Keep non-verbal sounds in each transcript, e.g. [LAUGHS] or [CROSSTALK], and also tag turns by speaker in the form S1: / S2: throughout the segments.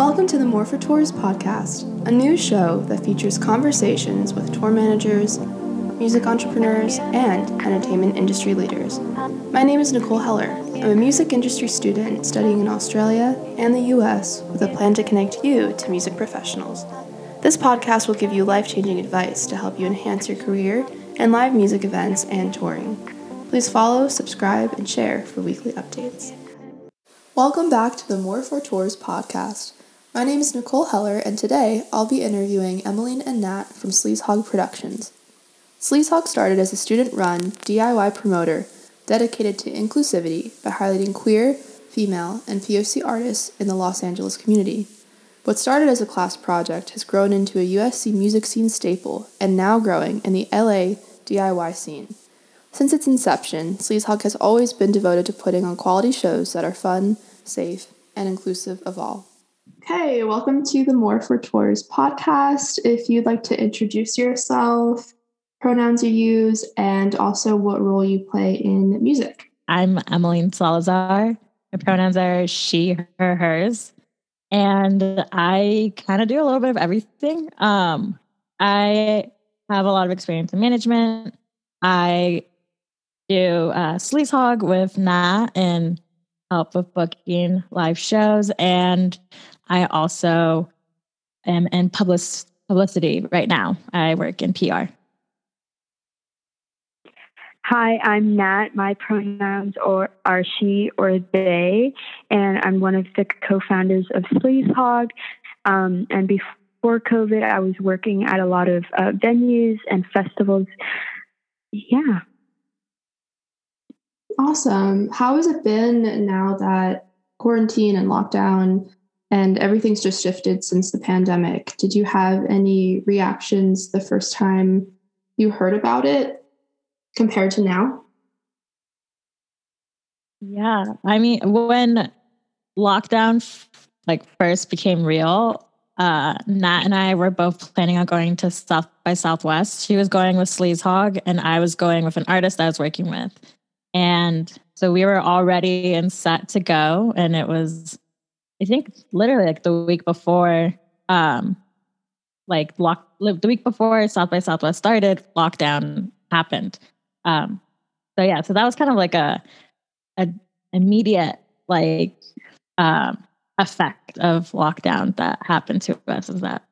S1: Welcome to the More for Tours podcast, a new show that features conversations with tour managers, music entrepreneurs, and entertainment industry leaders. My name is Nicole Heller. I'm a music industry student studying in Australia and the US with a plan to connect you to music professionals. This podcast will give you life changing advice to help you enhance your career in live music events and touring. Please follow, subscribe, and share for weekly updates. Welcome back to the More for Tours podcast. My name is Nicole Heller, and today I'll be interviewing Emmeline and Nat from Sleazehog Productions. Sleazehog started as a student run DIY promoter dedicated to inclusivity by highlighting queer, female, and POC artists in the Los Angeles community. What started as a class project has grown into a USC music scene staple and now growing in the LA DIY scene. Since its inception, Sleazehog has always been devoted to putting on quality shows that are fun, safe, and inclusive of all. Okay, welcome to the More for Tours podcast. If you'd like to introduce yourself, pronouns you use, and also what role you play in music.
S2: I'm Emmeline Salazar. My pronouns are she, her, hers. And I kind of do a little bit of everything. Um, I have a lot of experience in management. I do uh, Sleazehog with Nat and help with booking live shows. And I also am in public, publicity right now. I work in PR.
S3: Hi, I'm Nat. My pronouns are, are she or they, and I'm one of the co-founders of Sleazehog. Um, and before COVID, I was working at a lot of uh, venues and festivals. Yeah.
S1: Awesome. How has it been now that quarantine and lockdown and everything's just shifted since the pandemic? Did you have any reactions the first time you heard about it compared to now?
S2: Yeah. I mean, when lockdown like first became real, uh, Nat and I were both planning on going to South by Southwest. She was going with Sleazehog, and I was going with an artist I was working with. And so we were all ready and set to go. And it was, I think, literally like the week before, um, like lock the week before South by Southwest started, lockdown happened. Um, so yeah, so that was kind of like a, a immediate like um, effect of lockdown that happened to us is that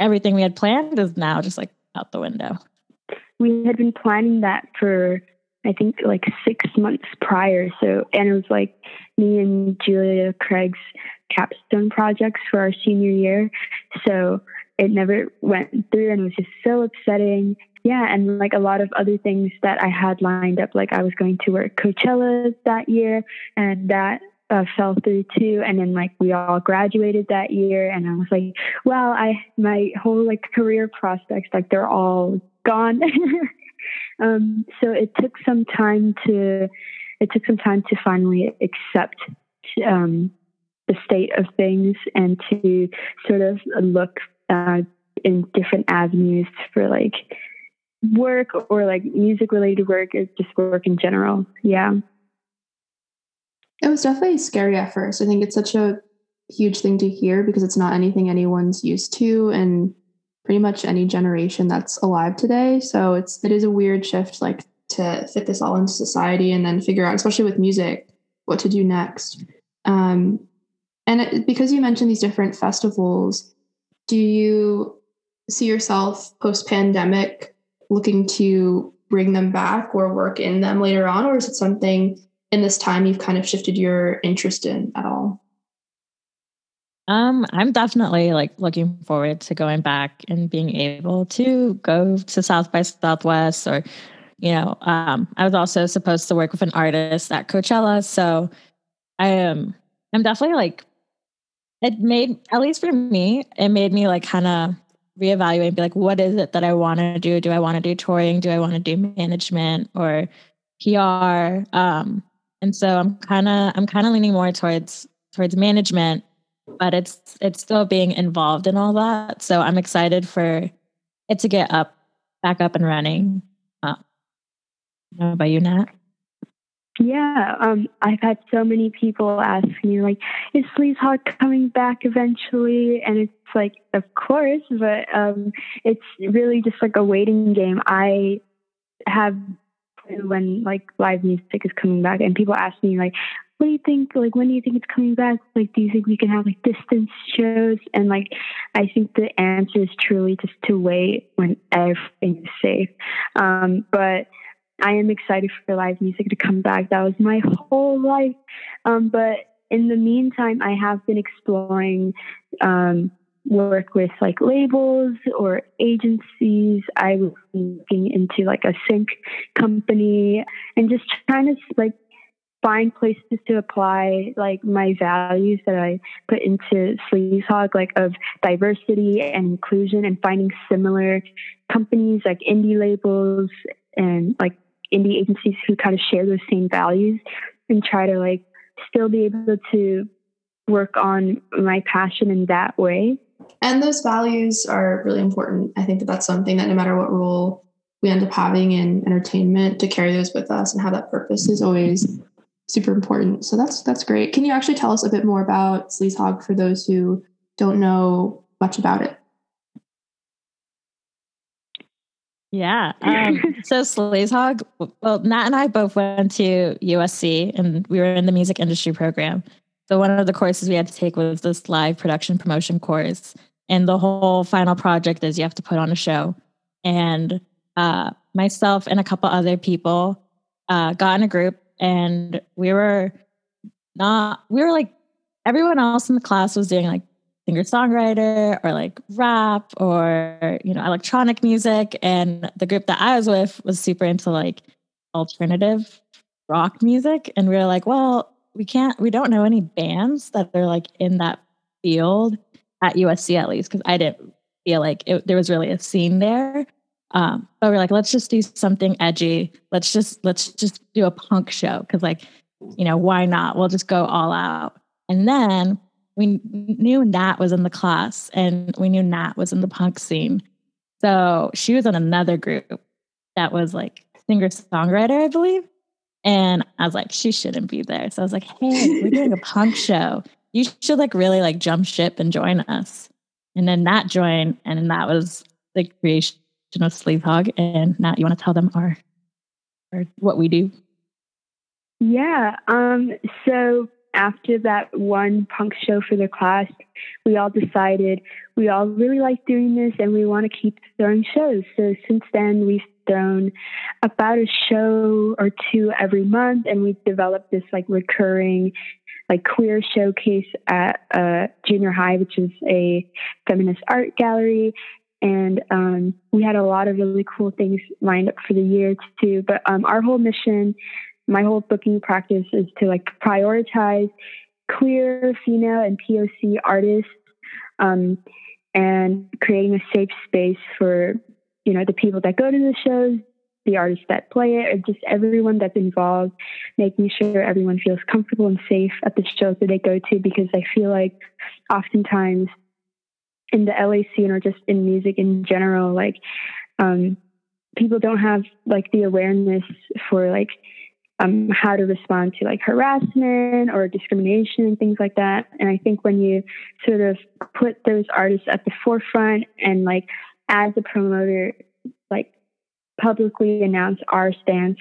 S2: everything we had planned is now just like out the window.
S3: We had been planning that for I think like six months prior. So, and it was like me and Julia Craig's capstone projects for our senior year. So it never went through and it was just so upsetting. Yeah. And like a lot of other things that I had lined up, like I was going to work Coachella that year and that uh, fell through too. And then like we all graduated that year and I was like, well, I, my whole like career prospects, like they're all gone. [LAUGHS] Um, so it took some time to it took some time to finally accept um, the state of things and to sort of look uh, in different avenues for like work or like music related work or just work in general. Yeah.
S1: It was definitely scary at first. I think it's such a huge thing to hear because it's not anything anyone's used to and pretty much any generation that's alive today. So it's it is a weird shift like to fit this all into society and then figure out, especially with music, what to do next. Um, and it, because you mentioned these different festivals, do you see yourself post pandemic looking to bring them back or work in them later on, or is it something in this time you've kind of shifted your interest in at all?
S2: Um, I'm definitely like looking forward to going back and being able to go to South by Southwest or, you know, um, I was also supposed to work with an artist at Coachella. So I am, I'm definitely like, it made, at least for me, it made me like kind of reevaluate and be like, what is it that I want to do? Do I want to do touring? Do I want to do management or PR? Um, and so I'm kind of, I'm kind of leaning more towards, towards management but it's it's still being involved in all that. So I'm excited for it to get up back up and running. Uh, how about you, Nat?
S3: Yeah, um, I've had so many people ask me like, "Is Sleaze Hog coming back eventually?" And it's like, of course, but um, it's really just like a waiting game. I have when like live music is coming back, and people ask me like, "What do you think? Like, when do you think it's coming back? Like, do you think we can have like distance shows?" And like, I think the answer is truly just to wait when everything is safe. Um, but I am excited for live music to come back. That was my whole life. Um, but in the meantime, I have been exploring um, work with like labels or agencies. I was looking into like a sync company and just trying to like find places to apply like my values that I put into Sleaze Hog, like of diversity and inclusion and finding similar companies like indie labels and like indie agencies who kind of share those same values and try to like still be able to work on my passion in that way.
S1: And those values are really important. I think that that's something that no matter what role we end up having in entertainment, to carry those with us and have that purpose is always super important. So that's that's great. Can you actually tell us a bit more about Sleaze Hog for those who don't know much about it? [LAUGHS]
S2: Yeah. Um, so Sleaze Hog, well, Nat and I both went to USC and we were in the music industry program. So one of the courses we had to take was this live production promotion course. And the whole final project is you have to put on a show. And uh, myself and a couple other people uh, got in a group and we were not, we were like, everyone else in the class was doing like singer songwriter or like rap or you know electronic music. And the group that i was with was super into like alternative rock music. And we were like well we can't we don't know any bands that are like in that field at usc at least. Because i didn't feel like it, there was really a scene there. Um, but we're like let's just do something edgy. Let's just let's just do a punk show. Because like you know why not? We'll just go all out. And then we knew Nat was in the class and we knew Nat was in the punk scene. So she was in another group that was like singer songwriter, I believe. And I was like, she shouldn't be there. So I was like, hey, we're doing a punk [LAUGHS] show. You should like really like jump ship and join us. And then Nat joined, and that was the creation of Sleaze Hog. And Nat, you want to tell them our, our what we do?
S3: Yeah. Um, so after that one punk show for the class, we all decided we all really like doing this and we want to keep throwing shows. So since then, we've thrown about a show or two every month, and we've developed this like recurring like queer showcase at uh, junior high, which is a feminist art gallery. And um, we had a lot of really cool things lined up for the year too. But um, our whole mission my whole booking practice is to like prioritize queer, female, and POC artists, um, and creating a safe space for you know the people that go to the shows, the artists that play it, or just everyone that's involved, making sure everyone feels comfortable and safe at the shows that they go to. Because I feel like oftentimes in the LA scene or just in music in general, like um, people don't have like the awareness for like um, how to respond to like harassment or discrimination and things like that. And I think when you sort of put those artists at the forefront and like as a promoter, like publicly announce our stance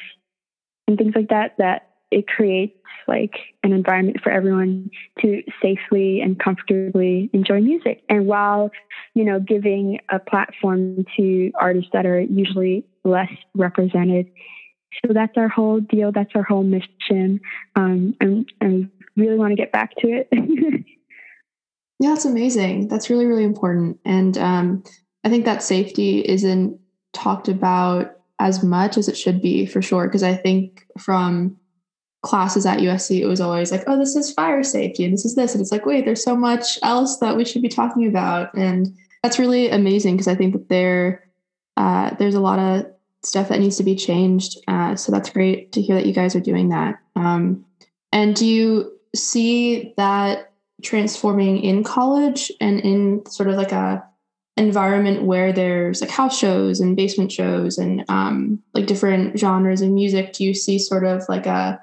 S3: and things like that, that it creates like an environment for everyone to safely and comfortably enjoy music. And while, you know, giving a platform to artists that are usually less represented so that's our whole deal. That's our whole mission. Um, and I really want to get back to it. [LAUGHS]
S1: yeah, that's amazing. That's really, really important. And um, I think that safety isn't talked about as much as it should be for sure. Because I think from classes at USC, it was always like, oh, this is fire safety and this is this. And it's like, wait, there's so much else that we should be talking about. And that's really amazing because I think that there, uh, there's a lot of stuff that needs to be changed. Uh, so that's great to hear that you guys are doing that. Um, and do you see that transforming in college and in sort of like a environment where there's like house shows and basement shows and um, like different genres of music? Do you see sort of like a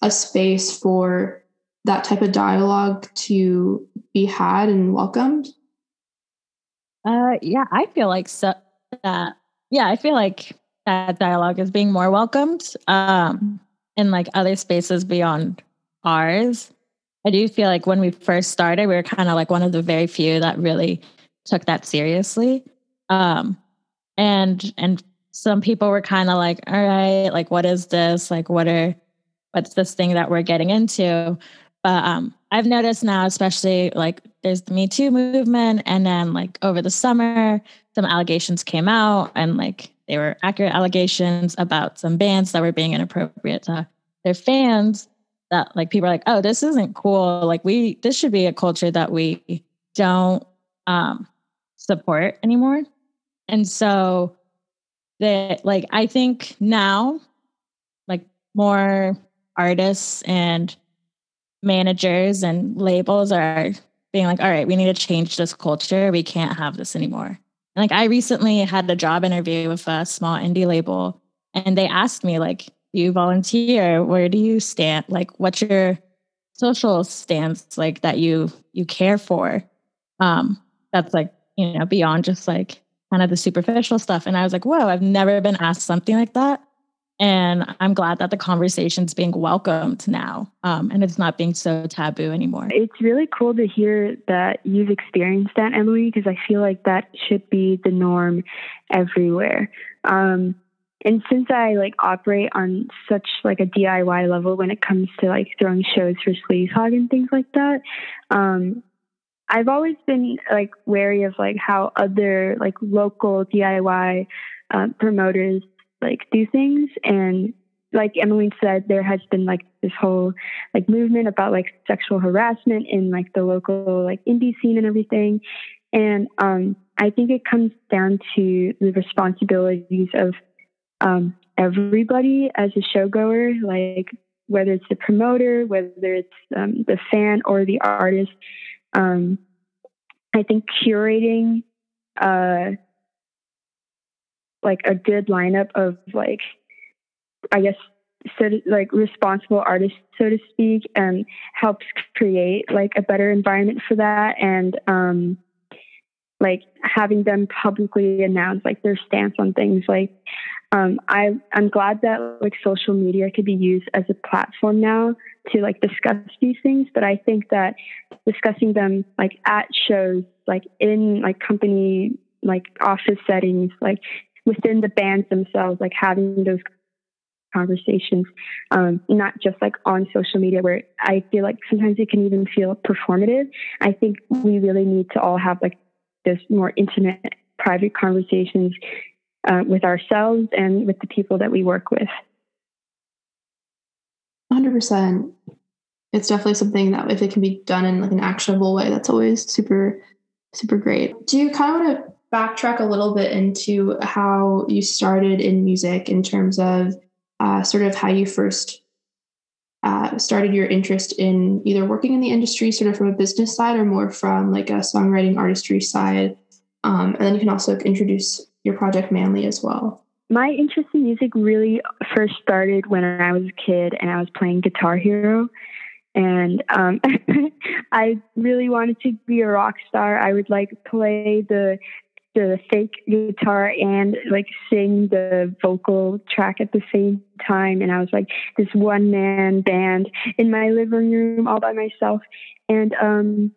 S1: a space for that type of dialogue to be had and welcomed?
S2: Uh, yeah, I feel like so that. Yeah, I feel like that dialogue is being more welcomed um, in like other spaces beyond ours. I do feel like when we first started, we were kind of like one of the very few that really took that seriously. Um, and and some people were kind of like, all right, like what is this? Like what are what's this thing that we're getting into? But um, I've noticed now, especially like there's the Me Too movement, and then like over the summer, some allegations came out, and like they were accurate allegations about some bands that were being inappropriate to their fans. That like people are like, oh, this isn't cool. Like we, this should be a culture that we don't um, support anymore. And so that like I think now, like more artists and managers and labels are being like, all right, we need to change this culture. We can't have this anymore. Like I recently had a job interview with a small indie label and they asked me like, do you volunteer? Where do you stand? Like what's your social stance like that you you care for? Um, that's like, you know, beyond just like kind of the superficial stuff. And I was like, whoa, I've never been asked something like that. And I'm glad that the conversation's being welcomed now um, and it's not being so taboo anymore.
S3: It's really cool to hear that you've experienced that, Emily, because I feel like that should be the norm everywhere. Um, and since I like operate on such like a DIY level when it comes to like throwing shows for Sleazehog and things like that, um, I've always been like wary of like how other like local DIY uh, promoters like do things and like Emily said, there has been like this whole like movement about like sexual harassment in like the local like indie scene and everything. And um, I think it comes down to the responsibilities of um, everybody as a showgoer, like whether it's the promoter, whether it's um, the fan or the artist. Um, I think curating uh, like a good lineup of like I guess so like responsible artists so to speak and helps create like a better environment for that. And um like having them publicly announce like their stance on things like um I I'm glad that like social media could be used as a platform now to like discuss these things. But I think that discussing them like at shows like in like company like office settings like within the bands themselves, like having those conversations, um, not just like on social media where I feel like sometimes it can even feel performative. I think we really need to all have like this more intimate, private conversations uh, with ourselves and with the people that we work with.
S1: 100%. It's definitely something that if it can be done in like an actionable way, that's always super, super great. Do you kind of want to backtrack a little bit into how you started in music in terms of uh, sort of how you first uh, started your interest in either working in the industry sort of from a business side or more from like a songwriting artistry side. Um, and then you can also introduce your project manly as well.
S3: My interest in music really first started when i was a kid and i was playing guitar hero. And um, [LAUGHS] I really wanted to be a rock star. I would like play the the fake guitar and like sing the vocal track at the same time. And I was like this one man band in my living room all by myself. And um,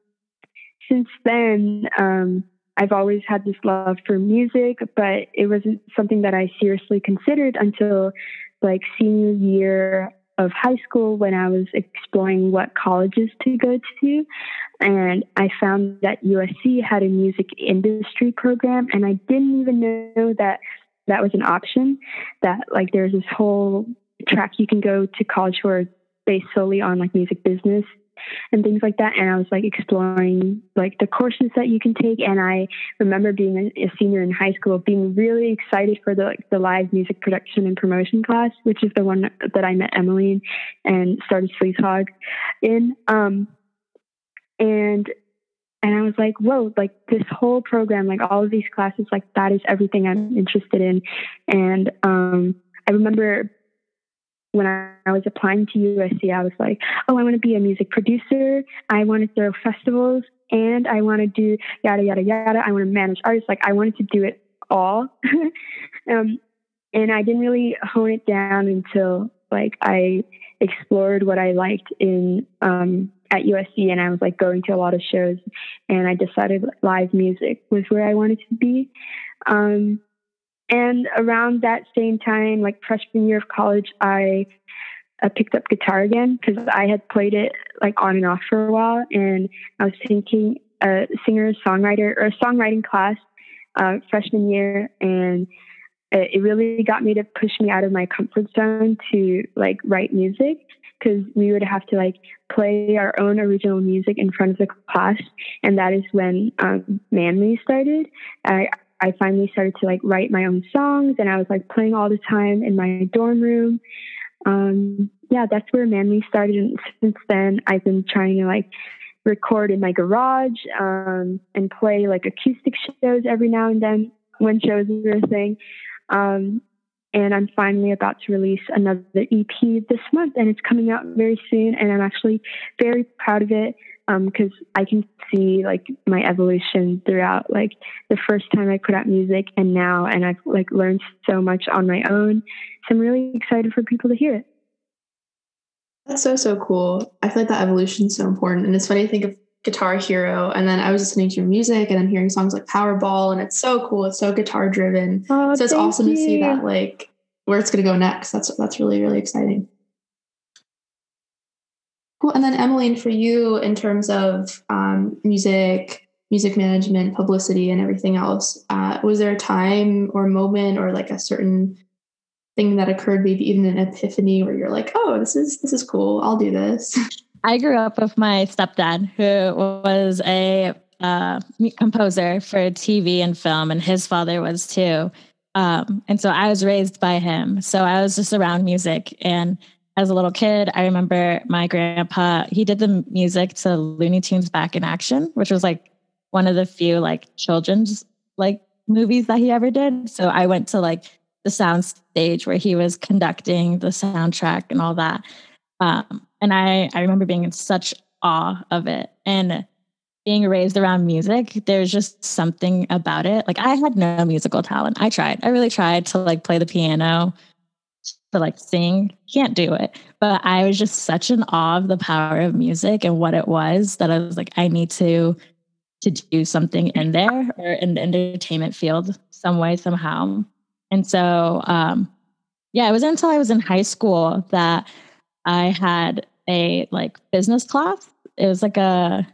S3: since then, um, I've always had this love for music, but it wasn't something that I seriously considered until like senior year of high school when I was exploring what colleges to go to. And I found that USC had a music industry program, and I didn't even know that that was an option. That like there's this whole track you can go to college for based solely on like music business and things like that. And I was like exploring like the courses that you can take. And I remember being a, senior in high school, being really excited for the like the live music production and promotion class, which is the one that I met Emily in and started Sleazehog in. Um, and and I was like, whoa, like this whole program, like all of these classes, like that is everything I'm interested in. And um, I remember when I, was applying to USC, I was like, oh, I want to be a music producer. I want to throw festivals and I want to do yada, yada, yada. I want to manage artists. Like I wanted to do it all. [LAUGHS] um, and I didn't really hone it down until like I explored what I liked in um, at USC, and I was like going to a lot of shows, and I decided live music was where I wanted to be. Um, and around that same time, like freshman year of college, I uh, picked up guitar again because I had played it like on and off for a while, and I was taking a singer songwriter or a songwriting class uh, freshman year, and it really got me to push me out of my comfort zone to like write music because we would have to like play our own original music in front of the class. And that is when um, manly started. I i finally started to like write my own songs and i was like playing all the time in my dorm room um, yeah that's where manly started and since then i've been trying to like record in my garage um, and play like acoustic shows every now and then when shows are a thing um, and I'm finally about to release another EP this month, and it's coming out very soon. And I'm actually very proud of it because um, I can see like my evolution throughout like the first time I put out music and now, and I've like learned so much on my own. So I'm really excited for people to hear it.
S1: That's so so cool. I feel like that evolution is so important, and it's funny to think of Guitar Hero, and then I was listening to your music, and I'm hearing songs like Powerball, and it's so cool. It's so guitar driven. Oh, so it's awesome you. to see that like where it's going to go next. That's that's really really exciting. Cool. And then Emmeline, for you, in terms of um, music, music management, publicity, and everything else, uh, was there a time or moment or like a certain thing that occurred, maybe even an epiphany, where you're like, "Oh, this is this is cool. I'll do this." [LAUGHS]
S2: I grew up with my stepdad, who was a uh, composer for TV and film, and his father was too. Um, and so I was raised by him. So I was just around music. And as a little kid, I remember my grandpa, he did the music to Looney Tunes Back in Action, which was like one of the few like children's like movies that he ever did. So I went to like the sound stage where he was conducting the soundtrack and all that. Um, and I, I remember being in such awe of it. And being raised around music, there's just something about it. Like I had no musical talent. I tried. I really tried to like play the piano, to like sing. Can't do it. But I was just such an awe of the power of music and what it was that I was like, I need to to do something in there or in the entertainment field some way, somehow. And so um yeah, it was until I was in high school that I had a like business class. It was like a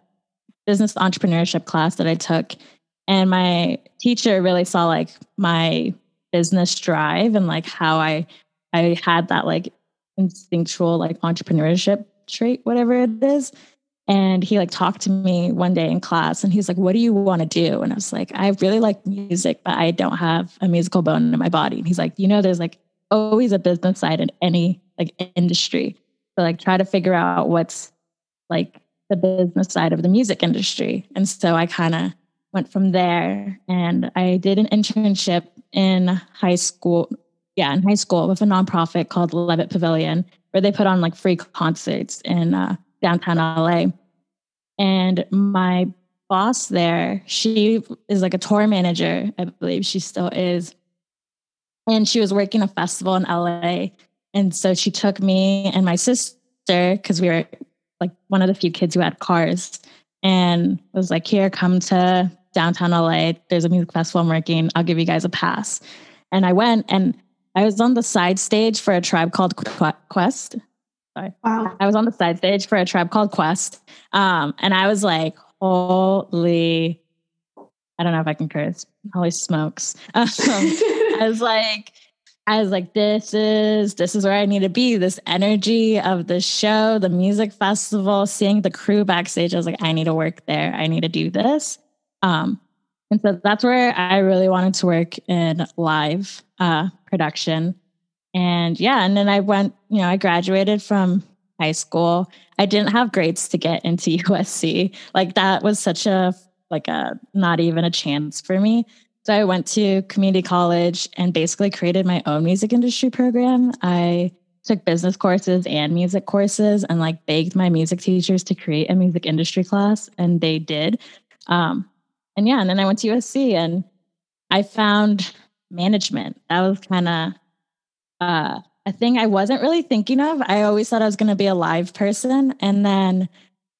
S2: business entrepreneurship class that I took. And my teacher really saw like my business drive and like how I I had that like instinctual like entrepreneurship trait, whatever it is. And he like talked to me one day in class and he's like, What do you want to do? And I was like, I really like music, but I don't have a musical bone in my body. And he's like, you know, there's like always a business side in any like industry. So like try to figure out what's like the business side of the music industry. And so I kind of went from there and I did an internship in high school. Yeah, in high school with a nonprofit called Levitt Pavilion, where they put on like free concerts in uh, downtown LA. And my boss there, she is like a tour manager, I believe she still is. And she was working a festival in LA. And so she took me and my sister, because we were like one of the few kids who had cars, and was like, Here, come to downtown LA. There's a music festival I'm working. I'll give you guys a pass. And I went and I was on the side stage for a tribe called Quest. Sorry. Wow. I was on the side stage for a tribe called Quest. Um, and I was like, holy, I don't know if I can curse. Holy smokes. [LAUGHS] Um, I was like, I was like, this is this is where I need to be. This energy of the show, the music festival, seeing the crew backstage. I was like, I need to work there. I need to do this. Um, and so that's where I really wanted to work in live uh, production. And yeah, and then I went, you know, I graduated from high school. I didn't have grades to get into [LAUGHS] USC. Like that was such a like a not even a chance for me. So I went to community college and basically created my own music industry program. I took business courses and music courses and like begged my music teachers to create a music industry class and they did um, and yeah and then i went to usc and i found management that was kind of uh, a thing i wasn't really thinking of i always thought i was going to be a live person and then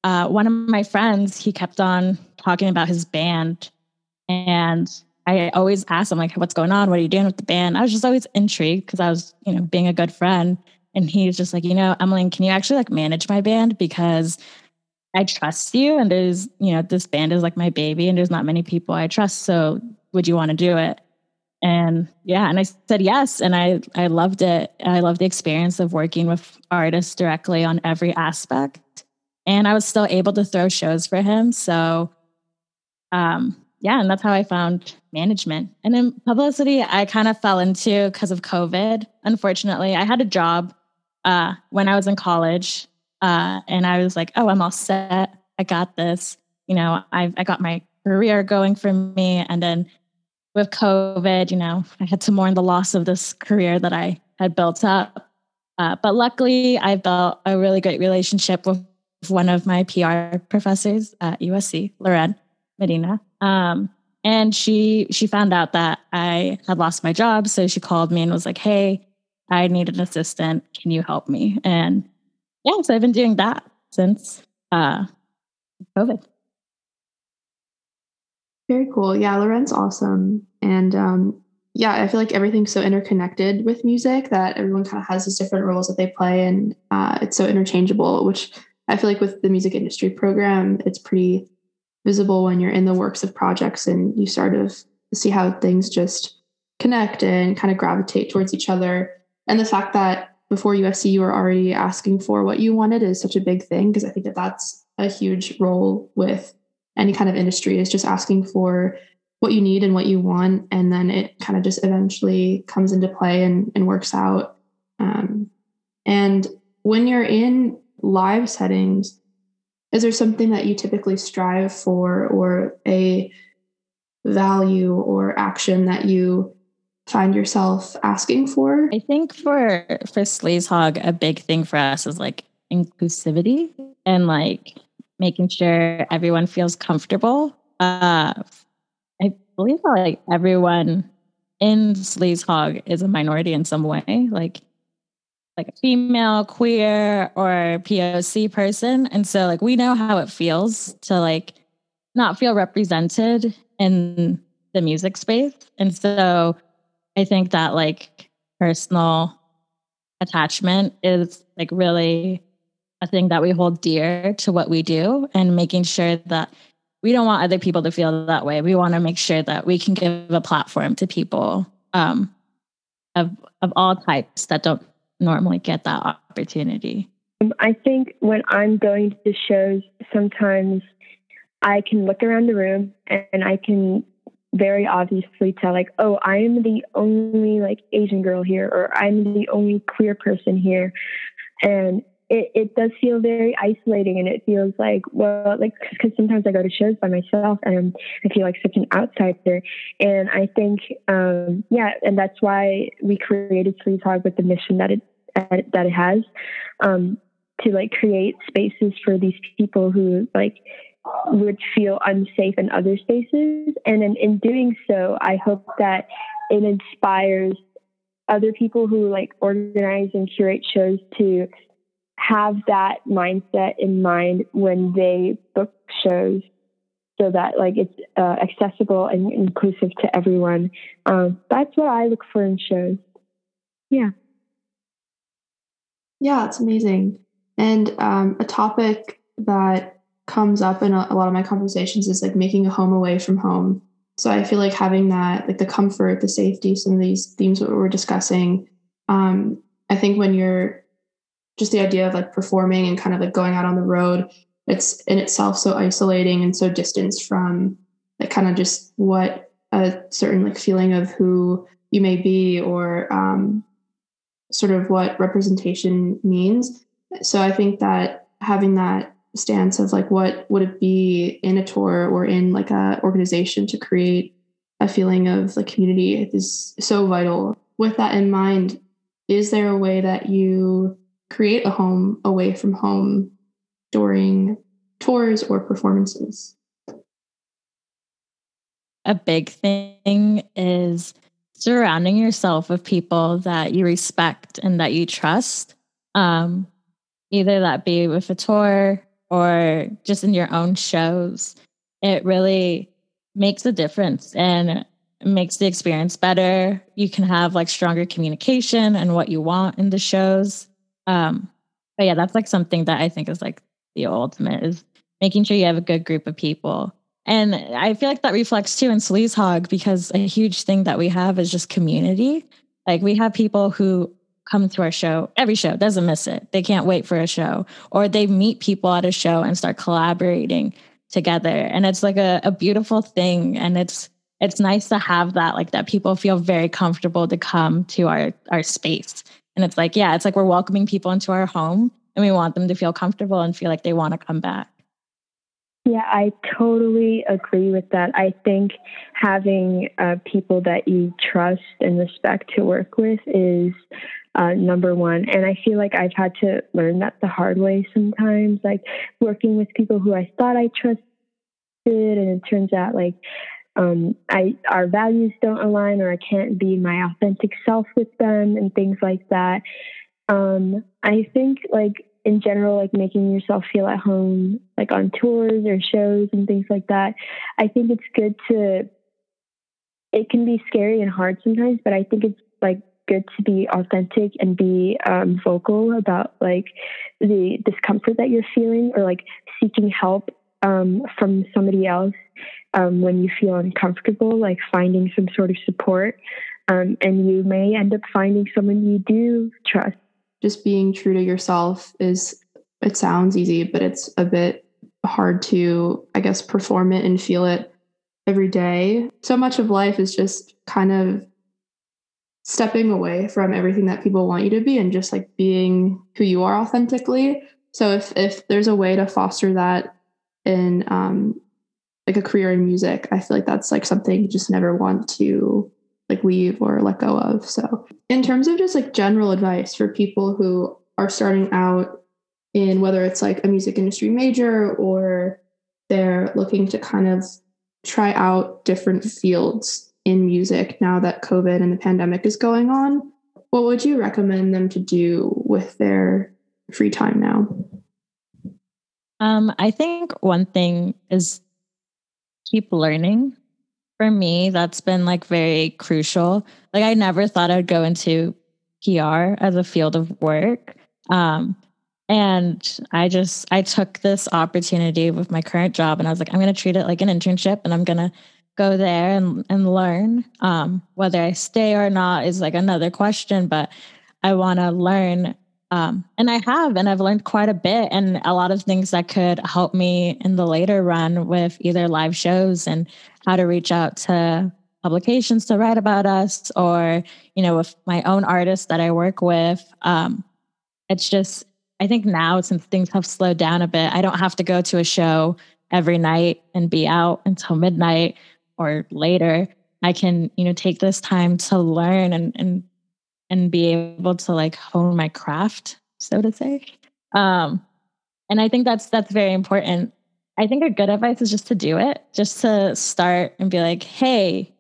S2: uh, one of my friends he kept on talking about his band and I always asked him like, "What's going on? What are you doing with the band?" I was just always intrigued because I was, you know, being a good friend. And he was just like, "You know, Emily, can you actually like manage my band because I trust you, and there's, you know, this band is like my baby, and there's not many people I trust. So would you want to do it?" And yeah, and I said yes, and I I loved it. I loved the experience of working with artists directly on every aspect, and I was still able to throw shows for him. So, um, yeah, and that's how I found management. And in publicity, I kind of fell into because of COVID. Unfortunately, I had a job uh, when I was in college, uh, and I was like, "Oh, I'm all set. I got this." You know, I've I got my career going for me, and then with COVID, you know, I had to mourn the loss of this career that I had built up. Uh, but luckily, I built a really great relationship with one of my PR professors at USC, Lorraine Medina. Um, and she she found out that I had lost my job, so she called me and was like, "Hey, I need an assistant. Can you help me?" And yeah, so I've been doing that since uh, COVID.
S1: Very cool. Yeah, Loren's awesome, and um, yeah, I feel like everything's so interconnected with music that everyone kind of has these different roles that they play, and uh, it's so interchangeable. Which I feel like with the music industry program, it's pretty visible when you're in the works of projects and you sort of see how things just connect and kind of gravitate towards each other. And the fact that before USC you were already asking for what you wanted is such a big thing because I think that that's a huge role with any kind of industry is just asking for what you need and what you want and then it kind of just eventually comes into play and, and works out um, and when you're in live settings is there something that you typically strive for or a value or action that you find yourself asking for?
S2: I think for for Sleaze Hog, a big thing for us is like inclusivity and like making sure everyone feels comfortable. Uh, I believe like everyone in Sleaze Hog is a minority in some way. Like like a female, queer, or POC person. And so like we know how it feels to like not feel represented in the music space. And so I think that like personal attachment is like really a thing that we hold dear to what we do and making sure that we don't want other people to feel that way. We want to make sure that we can give a platform to people um, of of all types that don't normally get that opportunity?
S3: I think when I'm going to the shows, sometimes I can look around the room and I can very obviously tell, like, oh, I am the only like Asian girl here, or I'm the only queer person here. And it, it does feel very isolating and it feels like well like because sometimes i go to shows by myself and i feel like such an outsider. And i think um yeah and that's why we created sleaze hog with the mission that it that it has um to like create spaces for these people who like would feel unsafe in other spaces. And in, in doing so i hope that it inspires other people who like organize and curate shows to have that mindset in mind when they book shows so that like it's uh, accessible and inclusive to everyone. Um, that's what i look for in shows. Yeah.
S1: Yeah it's amazing. And um, a topic that comes up in a, a lot of my conversations is like making a home away from home. So i feel like having that like the comfort the safety some of these themes that we're discussing um, i think when you're just the idea of like performing and kind of like going out on the road it's in itself so isolating and so distanced from like kind of just what a certain like feeling of who you may be or um, sort of what representation means. So i think that having that stance of like what would it be in a tour or in like a organization to create a feeling of like community is so vital. With that in mind is there a way that you create a home away from home during tours or performances?
S2: A big thing is surrounding yourself with people that you respect and that you trust. Um, either that be with a tour or just in your own shows. It really makes a difference and makes the experience better. You can have like stronger communication and what you want in the shows. Um, but yeah, that's like something that I think is like the ultimate is making sure you have a good group of people. And I feel like that reflects too in Sleaze Hog because a huge thing that we have is just community. Like we have people who come to our show, every show, doesn't miss it. They can't wait for a show. Or they meet people at a show and start collaborating together. And it's like a, a beautiful thing. And it's it's nice to have that, like that people feel very comfortable to come to our our space. And it's like, yeah, it's like we're welcoming people into our home and we want them to feel comfortable and feel like they want to come back.
S3: Yeah, I totally agree with that. I think having uh, people that you trust and respect to work with is uh, number one. And I feel like I've had to learn that the hard way sometimes, like working with people who I thought I trusted, and it turns out like um, I our values don't align, or I can't be my authentic self with them, and things like that. Um, I think like in general, like making yourself feel at home, like on tours or shows and things like that. I think it's good to, it can be scary and hard sometimes, but I think it's like good to be authentic and be um, vocal about like the discomfort that you're feeling or like seeking help um, from somebody else um, when you feel uncomfortable, like finding some sort of support. Um, and you may end up finding someone you do trust
S1: just being true to yourself is it sounds easy, but it's a bit hard to, I guess, perform it and feel it every day. So much of life is just kind of stepping away from everything that people want you to be and just like being who you are authentically. So if if there's a way to foster that in um like a career in music, I feel like that's like something you just never want to like leave or let go of. So, in terms of just like general advice for people who are starting out in whether it's like a music industry major or they're looking to kind of try out different fields in music now that COVID and the pandemic is going on, what would you recommend them to do with their free time now?
S2: Um, I think one thing is keep learning for me, that's been like very crucial. Like I never thought I'd go into PR as a field of work. Um, and I just I took this opportunity with my current job and I was like, I'm gonna treat it like an internship and I'm gonna go there and, and learn. Um, whether I stay or not is like another question, but I wanna learn um, and I have, and I've learned quite a bit and a lot of things that could help me in the later run with either live shows and how to reach out to publications to write about us or, you know, with my own artists that I work with. Um, it's just, I think now since things have slowed down a bit, I don't have to go to a show every night and be out until midnight or later. I can, you know, take this time to learn and, and and be able to like hone my craft, so to say. Um, and I think that's that's very important. I think a good advice is just to do it, just to start and be like, hey,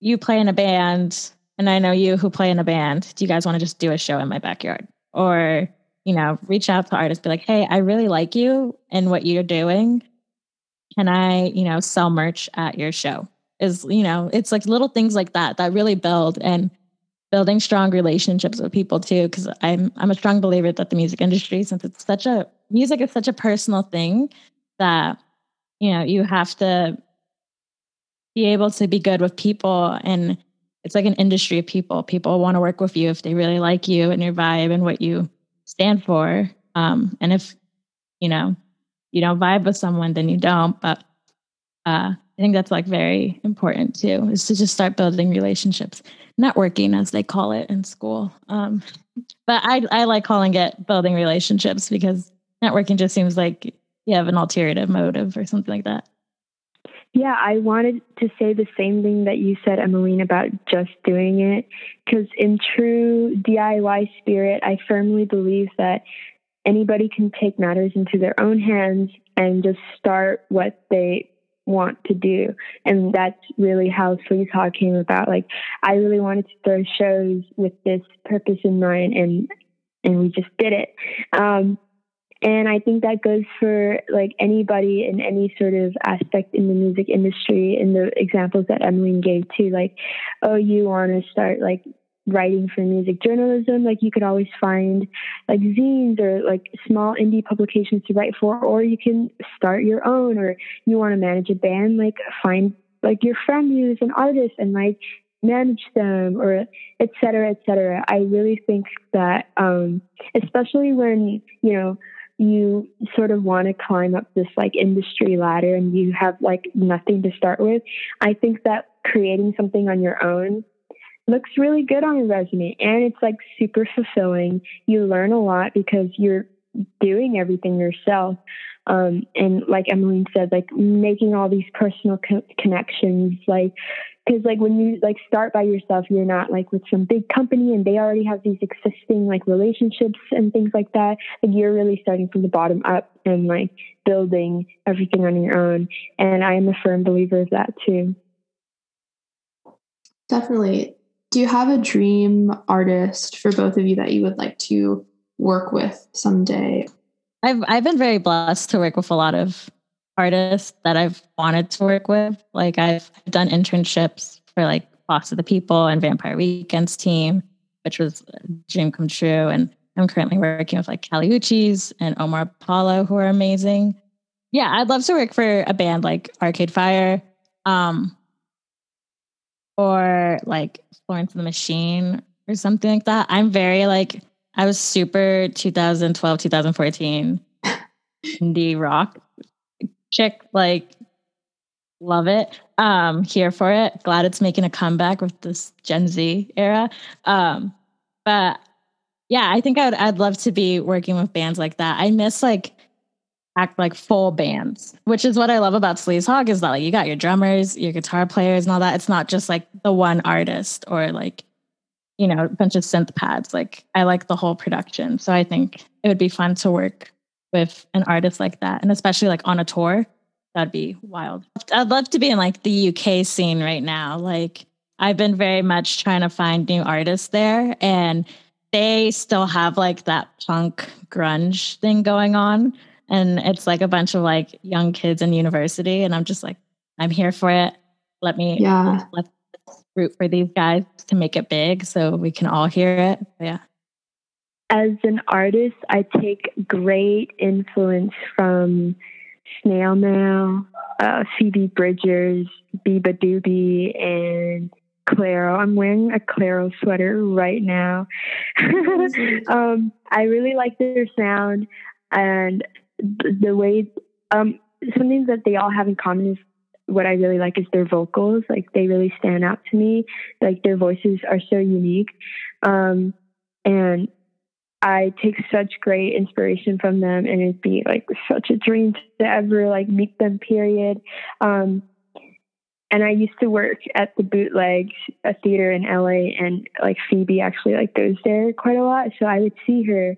S2: you play in a band, and I know you who play in a band. Do you guys want to just do a show in my backyard? Or, you know, reach out to artists, be like, hey, I really like you and what you're doing. Can I, you know, sell merch at your show? Is, you know, it's like little things like that that really build. And building strong relationships with people too because i'm i'm a strong believer that the music industry since it's such a music is such a personal thing that you know you have to be able to be good with people and it's like an industry of people. People want to work with you if they really like you and your vibe and what you stand for. Um, and if you know you don't vibe with someone then you don't but uh, i think that's like very important too is to just start building relationships networking as they call it in school. Um, but I, I like calling it building relationships because networking just seems like you have an alternative motive or something like that.
S3: Yeah, I wanted to say the same thing that you said, Emmeline, about just doing it. Because in true DIY spirit, I firmly believe that anybody can take matters into their own hands and just start what they want to do. And that's really how Sleaze Hog came about. Like I really wanted to throw shows with this purpose in mind and and we just did it. Um, and I think that goes for like anybody in any sort of aspect in the music industry in the examples that Emmeline gave too. Like, oh, you want to start like writing for music journalism, like you could always find like zines or like small indie publications to write for, or you can start your own, or you want to manage a band, like find like your friend who's an artist and like manage them or et cetera, et cetera. I really think that, um, especially when, you know, you sort of want to climb up this like industry ladder and you have like nothing to start with, I think that creating something on your own looks really good on a resume and it's like super fulfilling. You learn a lot because you're doing everything yourself. Um, and like Emmeline said, like making all these personal co- connections, like because like when you like start by yourself you're not like with some big company and they already have these existing like relationships and things like that like you're really starting from the bottom up and like building everything on your own and i am a firm believer of that too
S1: definitely do you have a dream artist for both of you that you would like to work with someday
S2: i've i've been very blessed to work with a lot of artists that I've wanted to work with. Like I've done internships for like Foster the People and Vampire Weekend's team, which was a dream come true. And I'm currently working with like Kali Uchis and Omar Apollo, who are amazing. Yeah, I'd love to work for a band like Arcade Fire, um, or like Florence the Machine or something like that. I'm very like I was super 2012, 2014 indie rock chick, like love it. Um, here for it. Glad it's making a comeback with this Gen Z era. Um, but yeah, I think I'd I'd love to be working with bands like that. I miss like act like full bands, which is what I love about Sleaze Hog is that like you got your drummers, your guitar players, and all that. It's not just like the one artist or like you know a bunch of synth pads. Like I like the whole production, so I think it would be fun to work with an artist like that, and especially like on a tour, that'd be wild. I'd love to be in like the UK scene right now. Like I've been very much trying to find new artists there, and they still have like that punk grunge thing going on. And it's like a bunch of like young kids in university. And I'm just like, I'm here for it. Let me
S1: yeah.
S2: let's root for these guys to make it big so we can all hear it. Yeah
S3: as an artist, I take great influence from Snail Mail, uh, Phoebe Bridgers, beabadoobee, and Clairo. I'm wearing a Clairo sweater right now. [LAUGHS] um, I really like their sound and the way. Um, something that they all have in common is what I really like is their vocals. Like they really stand out to me. Like their voices are so unique. Um, and I take such great inspiration from them, and it'd be like such a dream to ever like meet them. Period. Um, and I used to work at the Bootleg, a theater in LA, and like Phoebe actually like goes there quite a lot. So I would see her,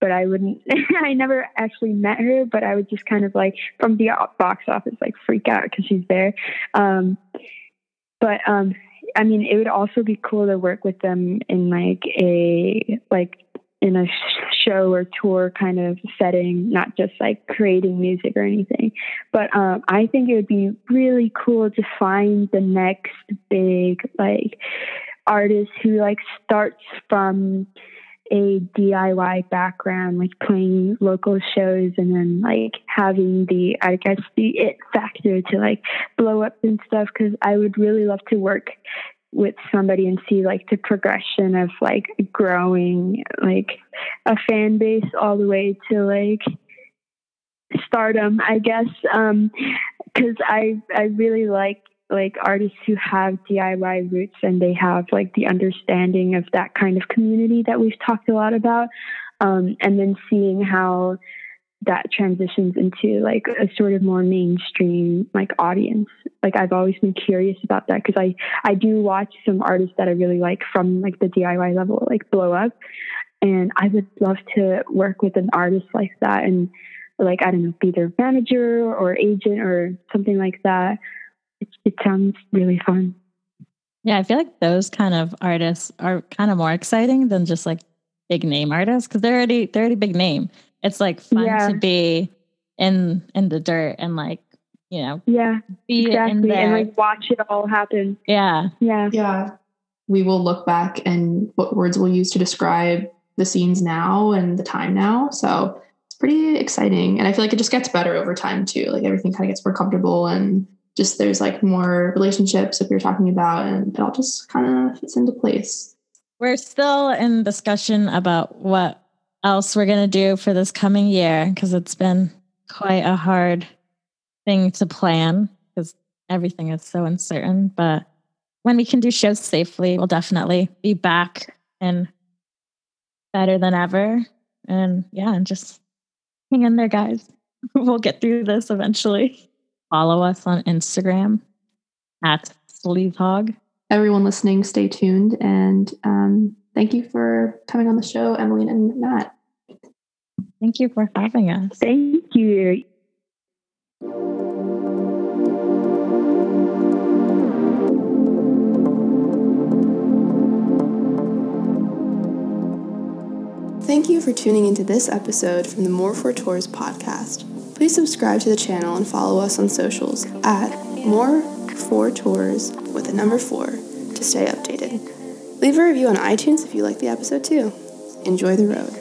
S3: but I wouldn't. [LAUGHS] I never actually met her, but I would just kind of like from the box office like freak out because she's there. Um, but um, I mean, it would also be cool to work with them in like a like in a show or tour kind of setting, not just like creating music or anything. But um, I think it would be really cool to find the next big like artist who like starts from a DIY background, like playing local shows and then like having the, I guess, the it factor to like blow up and stuff. Cause I would really love to work with somebody and see like the progression of like growing like a fan base all the way to like stardom i guess um because i i really like like artists who have diy roots and they have like the understanding of that kind of community that we've talked a lot about um and then seeing how that transitions into like a sort of more mainstream like audience. Like I've always been curious about that because I I do watch some artists that I really like from like the DIY level like blow up, and I would love to work with an artist like that and like I don't know be their manager or agent or something like that. It, it sounds really fun.
S2: Yeah, I feel like those kind of artists are kind of more exciting than just like big name artists because they're already they're already big name. It's like fun yeah. to be in in the dirt and like you know
S3: yeah be exactly and like watch it all happen.
S2: Yeah,
S3: yeah,
S1: yeah. We will look back and what words we'll use to describe the scenes now and the time now. So it's pretty exciting, and I feel like it just gets better over time too. Like everything kind of gets more comfortable and just there's like more relationships if you're talking about and it all just kind of fits into place.
S2: We're still in discussion about what else we're going to do for this coming year because it's been quite a hard thing to plan because everything is so uncertain. But when we can do shows safely, we'll definitely be back and better than ever. And yeah, and just hang in there, guys. [LAUGHS] we'll get through this eventually follow us on Instagram at Sleazehog.
S1: Everyone listening, stay tuned. And um, thank you for coming on the show, Emily and Matt.
S2: Thank you for having us.
S3: Thank you.
S1: Thank you for tuning into this episode from the More for Tours podcast. Please subscribe to the channel and follow us on socials at more four tours with the number four to stay updated. Leave a review on iTunes if you like the episode too. Enjoy the road.